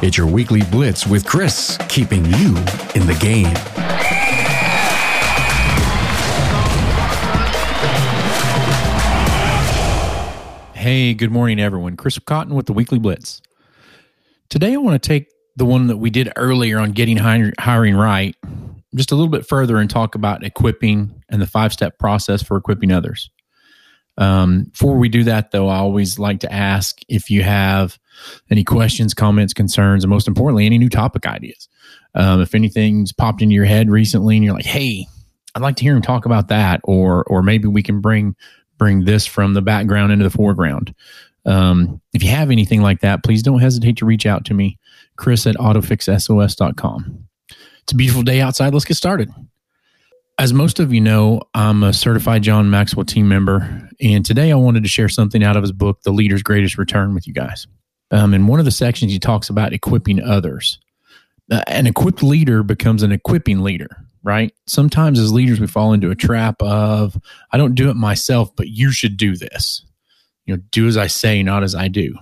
It's your weekly blitz with Chris, keeping you in the game. Hey, good morning, everyone. Chris Cotton with the Weekly Blitz. Today, I want to take the one that we did earlier on getting hiring right just a little bit further and talk about equipping and the five step process for equipping others. Um, before we do that, though, I always like to ask if you have any questions, comments, concerns, and most importantly, any new topic ideas. Um, if anything's popped into your head recently and you're like, hey, I'd like to hear him talk about that, or or maybe we can bring bring this from the background into the foreground. Um, if you have anything like that, please don't hesitate to reach out to me, Chris at autofixsos.com. It's a beautiful day outside. Let's get started. As most of you know, I'm a certified John Maxwell team member, and today I wanted to share something out of his book, The Leader's Greatest Return, with you guys. Um, in one of the sections, he talks about equipping others. Uh, an equipped leader becomes an equipping leader, right? Sometimes as leaders, we fall into a trap of, I don't do it myself, but you should do this. You know, do as I say, not as I do.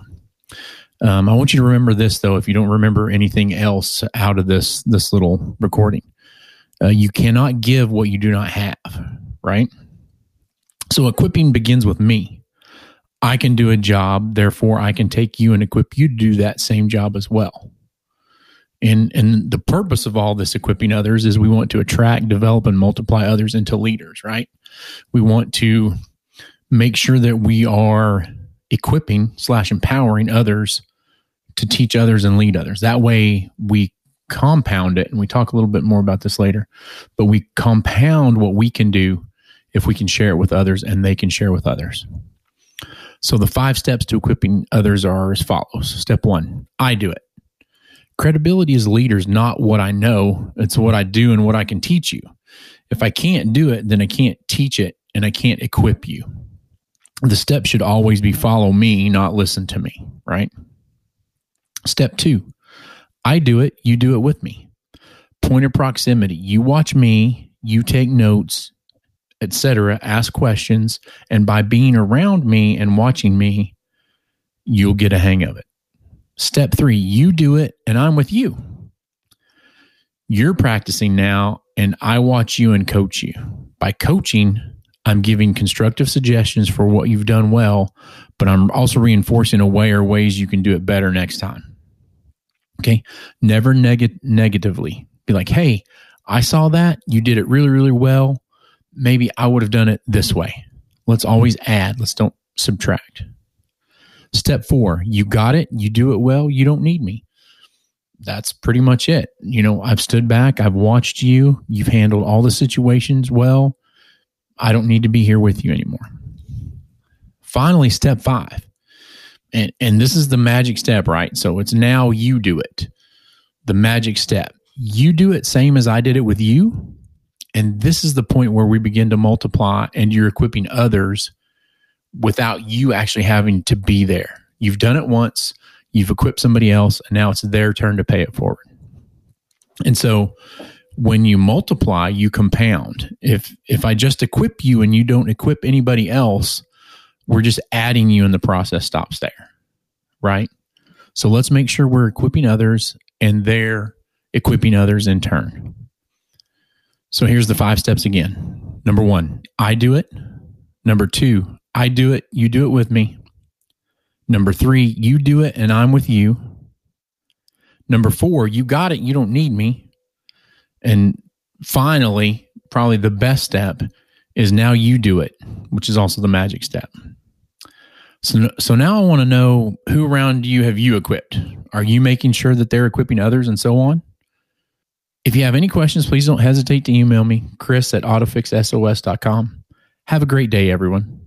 Um, I want you to remember this, though, if you don't remember anything else out of this this little recording. Uh, you cannot give what you do not have, right? So equipping begins with me. I can do a job, therefore I can take you and equip you to do that same job as well. And and the purpose of all this equipping others is we want to attract, develop, and multiply others into leaders, right? We want to make sure that we are equipping slash empowering others to teach others and lead others. That way we compound it, and we talk a little bit more about this later, but we compound what we can do if we can share it with others and they can share with others. So the five steps to equipping others are as follows. Step one, I do it. Credibility as leaders, not what I know, it's what I do and what I can teach you. If I can't do it, then I can't teach it and I can't equip you. The step should always be follow me, not listen to me, right? Step two, I do it, you do it with me. Point of proximity. You watch me, you take notes, etc., ask questions, and by being around me and watching me, you'll get a hang of it. Step 3, you do it and I'm with you. You're practicing now and I watch you and coach you. By coaching, I'm giving constructive suggestions for what you've done well, but I'm also reinforcing a way or ways you can do it better next time. Okay. Never neg- negatively be like, hey, I saw that. You did it really, really well. Maybe I would have done it this way. Let's mm-hmm. always add. Let's don't subtract. Step four, you got it. You do it well. You don't need me. That's pretty much it. You know, I've stood back. I've watched you. You've handled all the situations well. I don't need to be here with you anymore. Finally, step five, and and this is the magic step, right? So it's now you do it. The magic step. You do it same as I did it with you. And this is the point where we begin to multiply and you're equipping others without you actually having to be there. You've done it once, you've equipped somebody else, and now it's their turn to pay it forward. And so when you multiply, you compound. If if I just equip you and you don't equip anybody else, we're just adding you and the process stops there. Right? So let's make sure we're equipping others and they're equipping others in turn. So here's the five steps again. Number one, I do it. Number two, I do it. You do it with me. Number three, you do it and I'm with you. Number four, you got it. You don't need me. And finally, probably the best step is now you do it, which is also the magic step. So, so now I want to know who around you have you equipped? Are you making sure that they're equipping others and so on? If you have any questions, please don't hesitate to email me, chris at autofixsos.com. Have a great day, everyone.